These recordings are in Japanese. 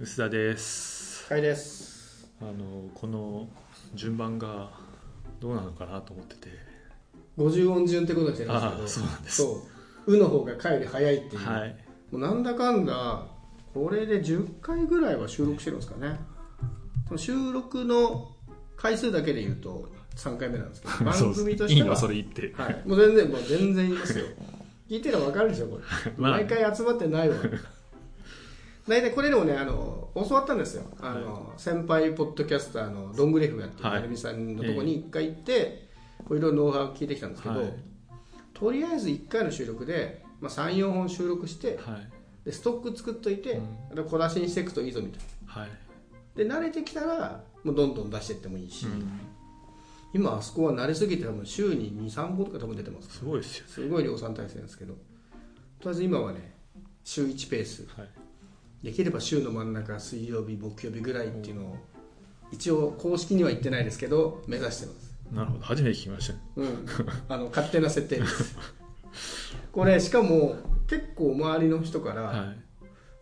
薄田です。かいです。あのこの順番がどうなのかなと思ってて。50音順ってことにしてるんですけどそうなんです。そう「う」の方が「か」より早いっていう、はい。もうなんだかんだこれで10回ぐらいは収録してるんですかね。その収録の回数だけで言うと3回目なんですけど 番組としては。いいのそれ言って。はい、もう全然もう全然言いますよ。聞いてるの分かるでしょこれ、まあ。毎回集まってないわ大体これでもねあの教わったんですよ。あの、先輩ポッドキャスターのロングレフがやってるはい。さんのところに1回行って、いろいろノウハウを聞いてきたんですけど、はい。とりあえず1回の収録で、まあ、34本収録してはい。でストック作っといて、うん。で小出しにしていくといいぞみたいはい、なで慣れてきたらもうどんどん出していってもいいし、うん。今あそこは慣れすぎて多分週に23本とか多分出てますすごいですよすごい量産体制なんですけど。とりあえず今はね週1ペース。はいできれば週の真ん中水曜日木曜日ぐらいっていうのを一応公式には言ってないですけど目指してます。なるほど。初めて聞きましたねうん。あの勝手な設定です。これしかも結構周りの人から「は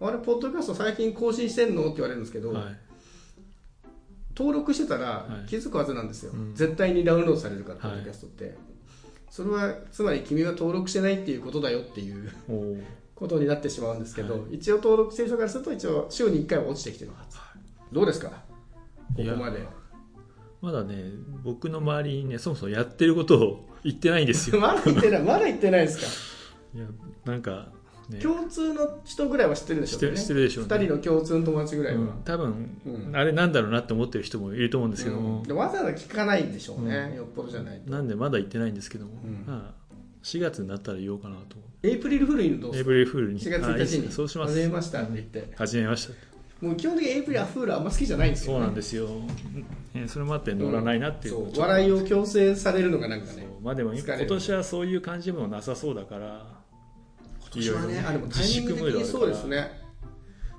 あれポッドキャスト最近更新してんの?」って言われるんですけど、いはい。登録してたらはい。気づくはずなんですよ、うん。絶対にダウンロードされるから、はいポッドキャストってそれはつまり君は登録してないっていうことだよっていうことになってしまうんですけど、は一応登録してる人からすると一応週に1回は落ちてきてるはず。どうですか？ここまで。まだね僕の周りにねそもそもやってることを言ってないんですよ。まだ言ってないまだ言ってないですか、いやなんかね共通の人ぐらいは知ってるでしょうね。知ってるでしょうね。2人の共通の友達ぐらいは、うん、多分、うん。あれなんだろうなって思ってる人もいると思うんですけども。うん、でわざわざ聞かないんでしょうね、うん。よっぽどじゃないと。なんでまだ言ってないんですけども、うん。まあ、4月になったら言おうかなと思エイプリルフールにどううエイするブリルフールに。4月あいい1日にそうします。始めましたって言って。始めましたもう基本的にエイプリルフールあんま好きじゃないんですよ、ね、そうなんですよ、ねそれもあって乗らないなっていう,、そう。笑いを強制されるのがなんかねまあでも今年はそういう感じもなさそうだから。今年はねあでもタイミング的にそうですね。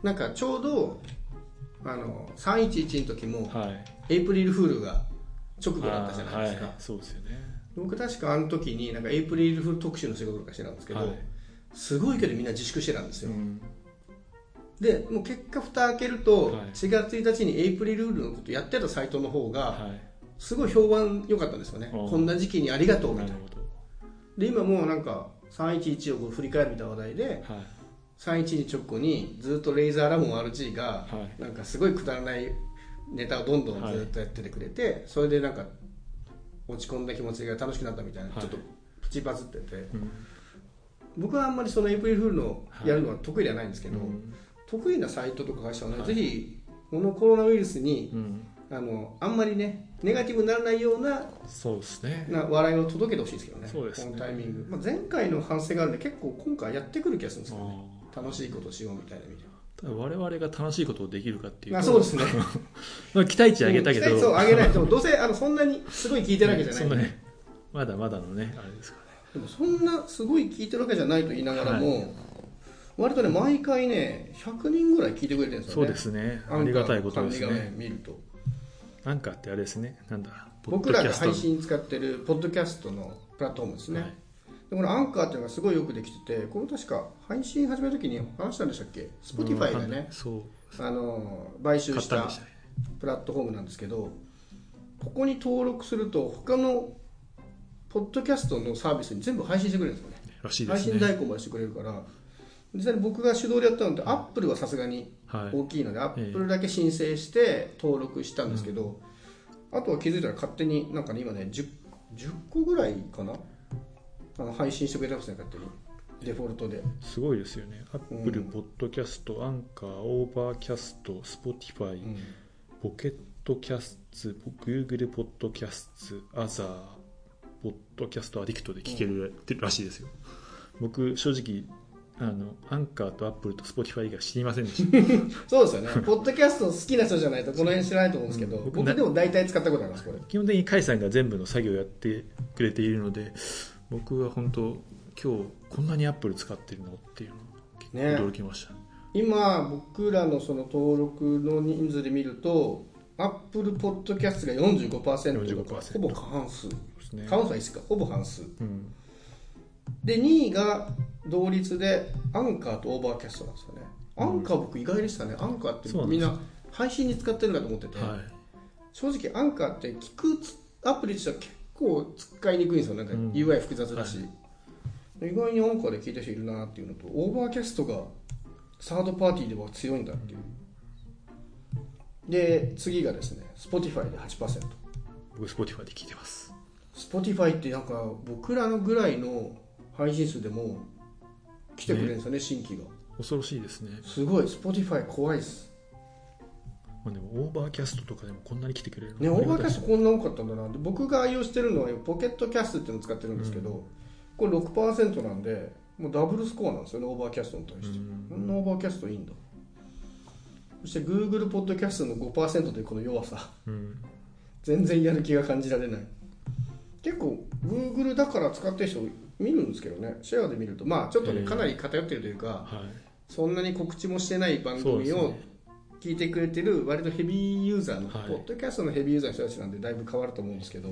なんかちょうどあの311の時もはい。エイプリルフールが直後だったじゃないですか、はい、そうですよね。僕確かあの時になんかエイプリルフール特集の仕事とかしてたんですけど、はい。すごいけどみんな自粛してたんですよ、うん。でもう結果蓋開けると、はい。4月1日にエイプリルフールのことやってたサイトの方がはい。すごい評判良かったんですよね、うん。こんな時期にありがとうみたな。ないるほど。で今もうなんか311を振り返るみたいな話題ではい。311直後にずっとレイザーラモン RG がはい。なんかすごいくだらないネタをどんどんずっとやっててくれて、それでなんか落ち込んだ気持ちが楽しくなったみたいな、はい。ちょっとプチバズってて。うん。僕はあんまりそのエイプリルフールのやるのは得意ではないんですけど、うん。得意なサイトとか会社はね、はい。ぜひこのコロナウイルスにうん。あのあんまりねネガティブにならないようなそうですね。な笑いを届けてほしいですけどね。そうですね。このタイミング、まあ、前回の反省があるんで結構今回やってくる気がするんですよ、ね、あ楽しいことしようみたいな意味で我々が楽しいことをできるかっていうと。あそうですね。まあ期待値上げたけど、うん期待値を上げないでもどうせあのそんなにすごい聞いてるわけじゃないそんなねまだまだのねあれですかでもそんなすごい聞いてるわけじゃないと言いながらも、割とね毎回ね100人ぐらい聞いてくれてるんですよね。そうですね。ありがたいことですね。面見るとアンカーってあれですね。なんだ。僕らが配信使ってるポッドキャストのプラットフォームですね、はい。でこのアンカーっていうのがすごいよくできててこれ確か配信始めた時に話したんでしたっけ？ト Spotify がねそう。あの買収したプラットフォームなんですけどここに登録すると他のポッドキャストのサービスに全部配信してくれるんですよね。らしいで配信代行までしてくれるから実際に僕が手動でやったのってアップルはさすがにはい。大きいので、アップルだけ申請して登録したんですけど、あとは気づいたら勝手になんかね今ね 10, 10個ぐらいかな？あの配信してくれてますね勝手に。デフォルトで。すごいですよね。 Apple うん。 Podcast Anchor Overcast Spotify Pocket Casts Google Podcast other Podcast Addict で聞けるらしいですよ。僕正直あのアンカーと Apple と Spotify が知りませんでした。そうですよね。ポッドキャスト好きな人じゃないとこの辺知らないと思うんですけど、うん。僕僕でも大体使ったことありますこれ。基本的に甲斐さんが全部の作業をやってくれているので僕は本当今日こんなにアップル使ってるのっていうの結構ね驚きました、今僕らのその登録の人数で見るとアップルポッドキャストが45%だから45%ほぼ過半数。過半数はいいですか？ほぼ半数。うん。で2位が同率でアンカーと Overcast なんですよね。アンカー僕意外でしたね。アンカーってみんな配信に使ってるかと思ってて、は正直アンカーって聞くアプリとしては結構使いにくいんですよ。なんかうん。UI 複雑だし、意外にアンカーで聞いた人いるなっていうのと Overcast がサードパーティーでは強いんだっていう。で次がですね Spotify で8%い僕 Spotify で聞いてます。Spotify ってなんか僕らのぐらいの配信数でも来てくれるんですよね新規が。恐ろしいですね、すごい Spotify 怖いです。まあ、でも Overcast とかでもこんなに来てくれるのね、オーバーキャストトこんな多かったんだなで僕が愛用してるのは Pocket Casts っていうのを使ってるんですけど、これ6%なんでもうダブルスコアなんですよね Overcast に対して、こんな Overcast いいんだ。そして Google ポッドキャストの5%というこの弱さ。うん。全然やる気が感じられない。結構 Google だから使ってる人見るんですけどね。シェアで見ると。まあちょっとねかなり偏ってるというかはい。そんなに告知もしてない番組を聞いてくれてる割とヘビーユーザーの、はい。ポッドキャストのヘビーユーザーの人たちなんでだいぶ変わると思うんですけど。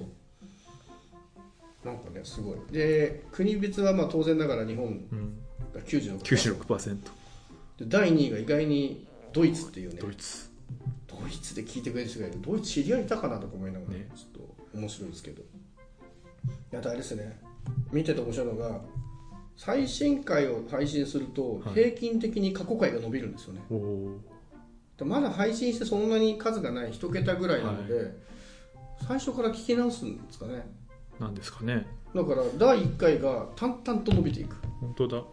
なんかねすごい。で国別はまあ当然ながら日本うん、が96% 96%で第2位が意外にドイツっていうね。ドイツ。ドイツで聞いてくれる人がいる。ドイツ知り合いいたかなとか思いながら、ね。ちょっと面白いですけどいやあれですね。見てて面白いのが最新回を配信するとはい。平均的に過去回が伸びるんですよね、おおでまだ配信してそんなに数がない1桁ぐらいなので、最初から聞き直すんですかね。なんですかね。だから第1回が淡々と伸びていく。本当だ。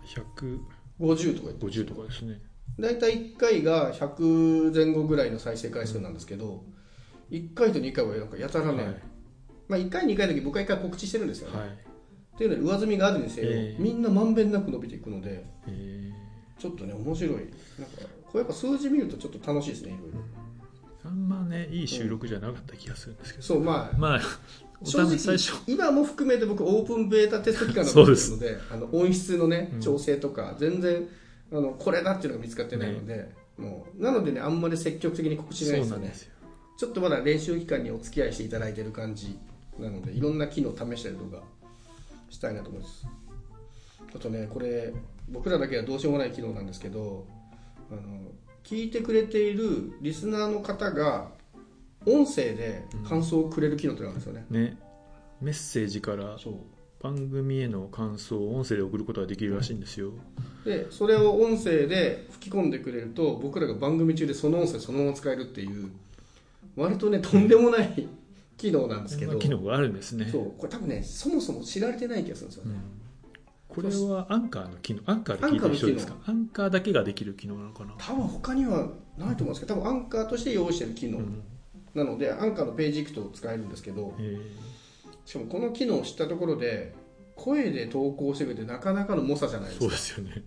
50とか言って150とかですね。大体1回が100前後ぐらいの再生回数なんですけど、1回と2回はなんかやたらね、はいまあ、1回2回の時僕は1回告知してるんですよね、はい。っていうので上積みがあるにせよ、ええ。みんなまんべんなく伸びていくのでえちょっとね面白い。なんかこれやっぱ数字見るとちょっと楽しいですねいろいろ、ー、あんまねいい収録じゃなかった気がするんですけど、そうまあまあお正直今も含めて僕オープンベータテスト期間だそうです。のであの音質のねうん。調整とか全然あのこれだっていうのが見つかってないので、もうなのでねあんまり積極的に告知しないですよね。ちょっとまだ練習期間にお付き合いしていただいている感じなのでいろんな機能を試したりとかしたいなと思います。あとねこれ僕らだけはどうしようもない機能なんですけどあの聞いてくれているリスナーの方が音声で感想をくれる機能ってのがあるんですよね、ね。メッセージから番組への感想を音声で送ることができるらしいんですよ、でそれを音声で吹き込んでくれると僕らが番組中でその音声そのまま使えるっていう割とねとんでもない機能なんですけど。な機能があるんですね。そう。これ多分ねそもそも知られてない気がするんですよね、うん。これはアンカーの機能アンカーで聞いてる人ですか？アンカーだけができる機能なのかな、多分他にはないと思うんですけど多分アンカーとして用意してる機能うんなので、アンカーのページ行くと使えるんですけどえ。しかもこの機能を知ったところで声で投稿してくれてなかなかの猛者じゃないーですか。そうですよね。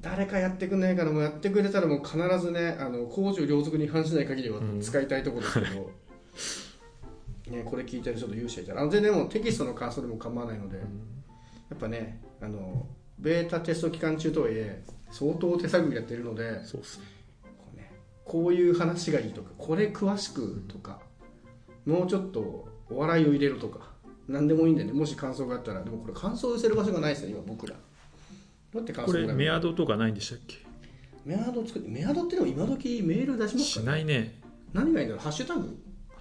誰かやってくんないからもうやってくれたらもう必ずねあの公序良俗に反しない限りはうん。使いたいところですけど、ね、これ聞いてる人と有志がいたらあの全然もうテキストの感想でも構わないので、やっぱねあのベータテスト期間中とはいえ相当手探りやってるのでそうっすね。こうねこういう話がいいとかこれ詳しくとかもうちょっとお笑いを入れるとか何でもいいんでねもし感想があったらでもこれ感想を寄せる場所がないですね今僕ら。どって感こ想もらえるれメアドとかないんでしたっけ？メアド作ってメアドってでも今時メール出しますしかね？ないね。何がいいんだろう？ハッシュタグ？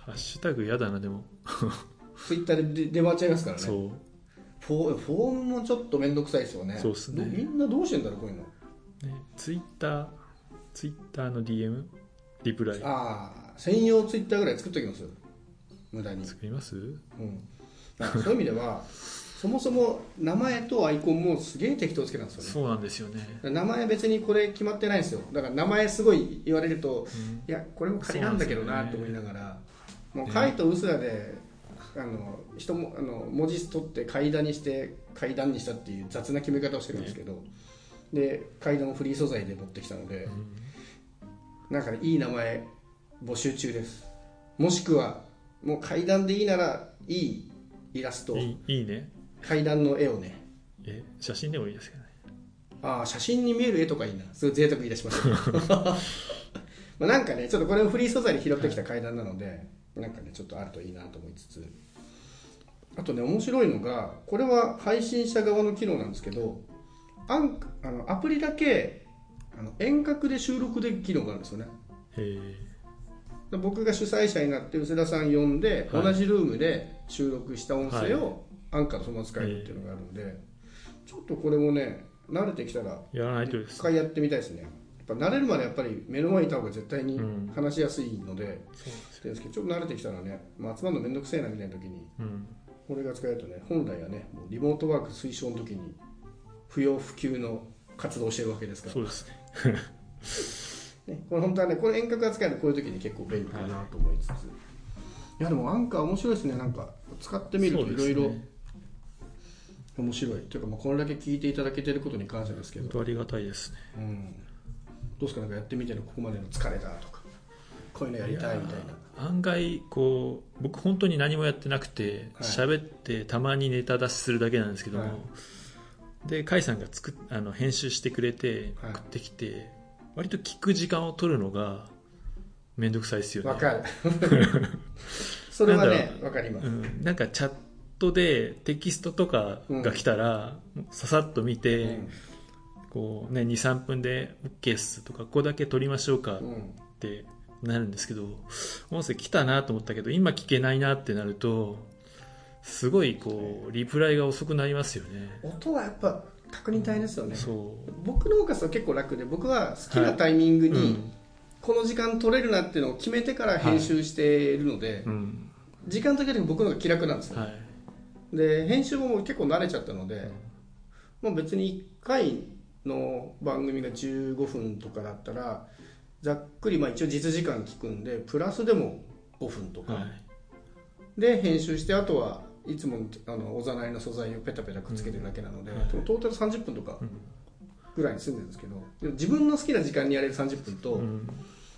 ハッシュタグやだなでも、ツイッターで出出回っちゃいますからね。そう。フォーフォームもちょっと面倒くさいですよね。そうっすね。どみんなどうしてんだろうこういうの。ね、ツイッターツイッターの DM リプライ。ああ専用ツイッターぐらい作っておきます無駄に。作ります？うん、そういう意味では そもそも名前とアイコンもすげえ適当つけたんですよね。そうなんですよね、名前別にこれ決まってないんですよ。だから名前すごい言われるとうん。いやこれも仮なんだけどなと思いながら、もう「貝とうすらであの人もあの文字取って階段にして階段にしたっていう雑な決め方をしてるんですけど、で階段をフリー素材で持ってきたので、なんかねいい名前募集中です。もしくはもう階段でいいならいいイラストいいいいね。階段の絵をね。え写真でもいいですけどね。ああ写真に見える絵とかいいな。すごい贅沢言い出しました。まあなんかねちょっとこれもフリー素材で拾ってきた階段なので、なんかねちょっとあるといいなと思いつつ。あとね面白いのがこれは配信者側の機能なんですけどアンあのアプリだけあの遠隔で収録できる機能があるんですよね。僕が主催者になって臼田さん呼んで、はい。同じルームで収録した音声はをアンカーとそのまま使えるっていうのがあるんで、ちょっとこれもね慣れてきたらやらないとです。一回やってみたいですねぱ慣れるまでやっぱり目の前にいた方が絶対にうん。話しやすいので、そうなんですけどちょっと慣れてきたらね、まあ、集まるの面倒くせえなみたいな時にうん。これが使えるとね本来はねもうリモートワーク推奨の時に不要不急の活動をしてるわけですから。そうですね。ね、これ本当はねこれ遠隔が使えるのこういう時に結構便利かなと思いつつ、い、やでもアンカー面白いですね。なんか使ってみるといろいろ面白い。というかまあこれだけ聞いていただけてることに感謝ですけど、ありがたいですね。うん、どうですかなんかやってみてのここまでの疲れだとかこういうのやりたいみたいな。案外こう僕本当に何もやってなくてはい。喋、ってたまにネタ出しするだけなんですけども、はい。で甲斐さんが作っあの編集してくれてはい。送ってきて、割と聞く時間を取るのが面倒くさいですよね。わかる。それはねわかります、うん、なんかチャットでテキストとかが来たら、ささっと見て、うんこうね、23分で OK っすとかここだけ撮りましょうかっうんてなるんですけど音声来たなと思ったけど今聞けないなってなるとすごいこうリプライが遅くなりますよね。音はやっぱ確認大変ですよね。そう。僕の方が結構楽で僕は好きなタイミングに、うん。この時間取れるなっていうのを決めてから編集しているので、うん。時間だけで僕の方が気楽なんですよ、はい。で編集ももう結構慣れちゃったので、もう別に1回の番組が15分とかだったらざっくりまあ一応実時間聞くんでプラスでも5分とか、はい。で編集してあとはいつもあのおざなりの素材をペタペタくっつけてるだけなので、うん。はいトータル30分とかうん。ぐらいに済んでるんですけど自分の好きな時間にやれる30分と、うん。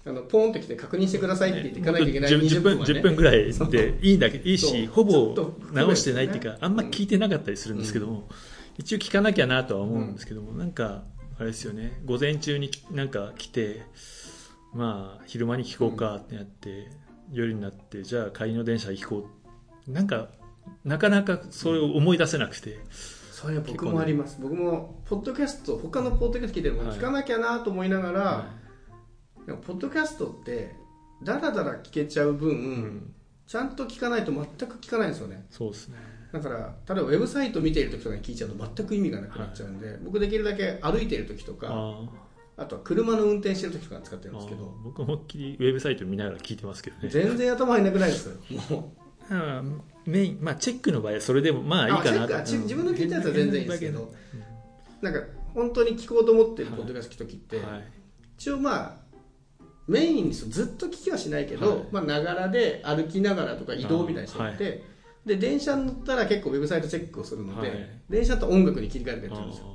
あのポーンってきて確認してくださいって言っていかなきゃいけない10 10 20分分はね。10分ぐらいでいいんだけどいいしほぼ直してないっていうかあんま聞いてなかったりするんですけども、一応聞かなきゃなとは思うんですけども、なんかあれですよね。午前中になんか来てまあ昼間に聞こうかってなって、夜になってじゃあ帰りの電車行こう。なんかなかなかそれを思い出せなくて、それは僕もあります、僕もポッドキャスト他のポッドキャスト聞いてるのもはい。聞かなきゃなと思いながら、はでもポッドキャストってだらだら聞けちゃう分、いうん。ちゃんと聞かないと全く聞かないんですよね。そうですねだから例えばウェブサイト見ている時とかに聞いちゃうと全く意味がなくなっちゃうんで、僕できるだけ歩いている時とかああとは車の運転してる時とかに使ってるんあですけど僕思いっきりウェブサイト見ながら聞いてますけどね。全然頭入んなくないですもううんメイン、まあ、チェックの場合はそれでもまあいいかなあチェックあチェック自分の聞いたやつは全然いいですけどうん。なんか本当に聞こうと思ってるポッドキャスト聞く時って、はい。一応まあメインにずっと聞きはしないけど、はい。まあ、ながらで歩きながらとか移動みたいにしてあて、で電車に乗ったら結構ウェブサイトチェックをするので、はい。電車と音楽に切り替えてやあってるんですよ。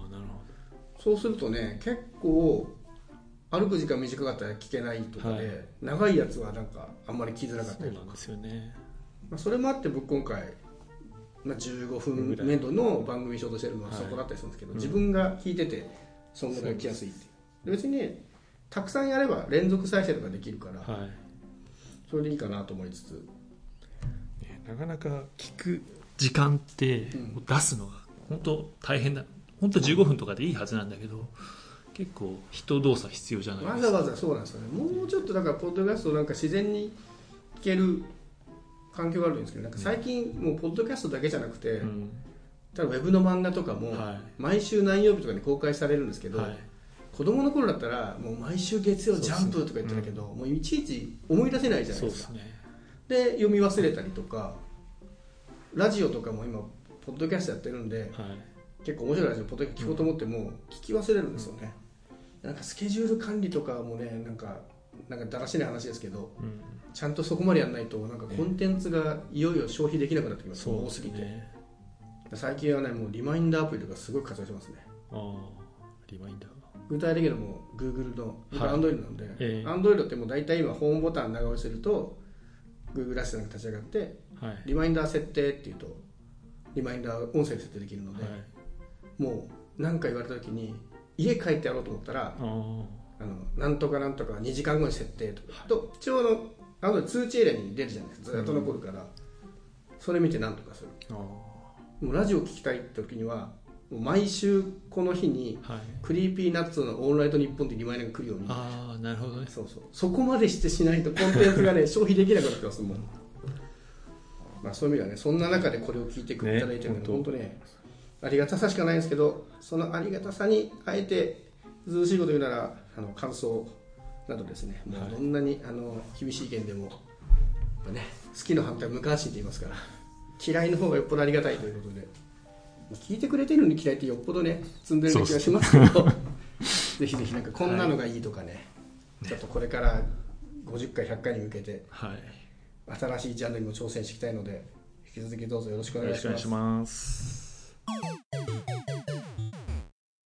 そうするとね結構歩く時間短かったら聞けないとかで、はい。長いやつはなんかあんまり聞きづらかったりとか。どそまあ、それもあって僕今回、まあ、15分目処の番組にしようとしてるのははい。そこだったりするんですけど、うん。自分が聞いててそんぐらい来やすいっていうで別にねたくさんやれば連続再生とかできるから、はい。それでいいかなと思いつつ。ねなかなか聞く時間ってうん。出すのが本当大変だ。本当15分とかでいいはずなんだけど結構人動作必要じゃないですか。わざわざそうなんですよね。もうちょっとだからポッドキャストなんか自然に聞ける環境があるんですけどなんか最近もうポッドキャストだけじゃなくて、うん。例えばウェブの漫画とかもは毎週何曜日とかに公開されるんですけど、いはい。子供の頃だったらもう毎週月曜ジャンプとか言ってたけど、もういちいち思い出せないじゃないでか。そうですすねで読み忘れたりとかラジオとかも今ポッドキャストやってるんではい。結構面白いラジオポッドキャスト聞こうと思っても聞き忘れるんですよね、なんかスケジュール管理とかもねなんかなんかだらしない話ですけどうん。ちゃんとそこまでやらないとなんかコンテンツがいよいよ消費できなくなってきます、そうです多すぎて。ね最近はねもうリマインダーアプリとかすごい活用してますね。ああリマインダー。具体的にはもう Google の Android なんで、ええ。Android ってもう大体今ホームボタン長押しすると Google アシスタントが立ち上がってはい。リマインダー設定っていうとリマインダー音声で設定できるので、はい。もう何か言われた時に家帰ってやろうと思ったらああのなんとかなんとか2時間後に設定とか、と一応のあの通知エリアに出るじゃないですかずっと残るから、それ見てなんとかする。もうラジオ聞きたいって時には毎週この日にはい。 Creepy Nuts の「オールナイトニッポン」っていうリマインダーが来るように。ああなるほどね。そうそう。そこまでしてしないとコンテンツがね 消費できなくなってますもん、まあ、そういう意味ではねそんな中でこれを聞いていただいてるので、ね本当ねありがたさしかないんですけどそのありがたさにあえてずうしいこと言うならあの感想などですねもうどんなに、あの厳しい意見でもやっぱね好きの反対は無関心って言いますから嫌いの方がよっぽどありがたいということで。まあ聞いてくれてるのに嫌いってよっぽどね積んでる気がしますけど。ぜひぜひなんかこんなのがいいとかね、ちょっとこれから50回100回に向けてはい。新しいジャンルにも挑戦していきたいので引き続きどうぞよろしくお願いします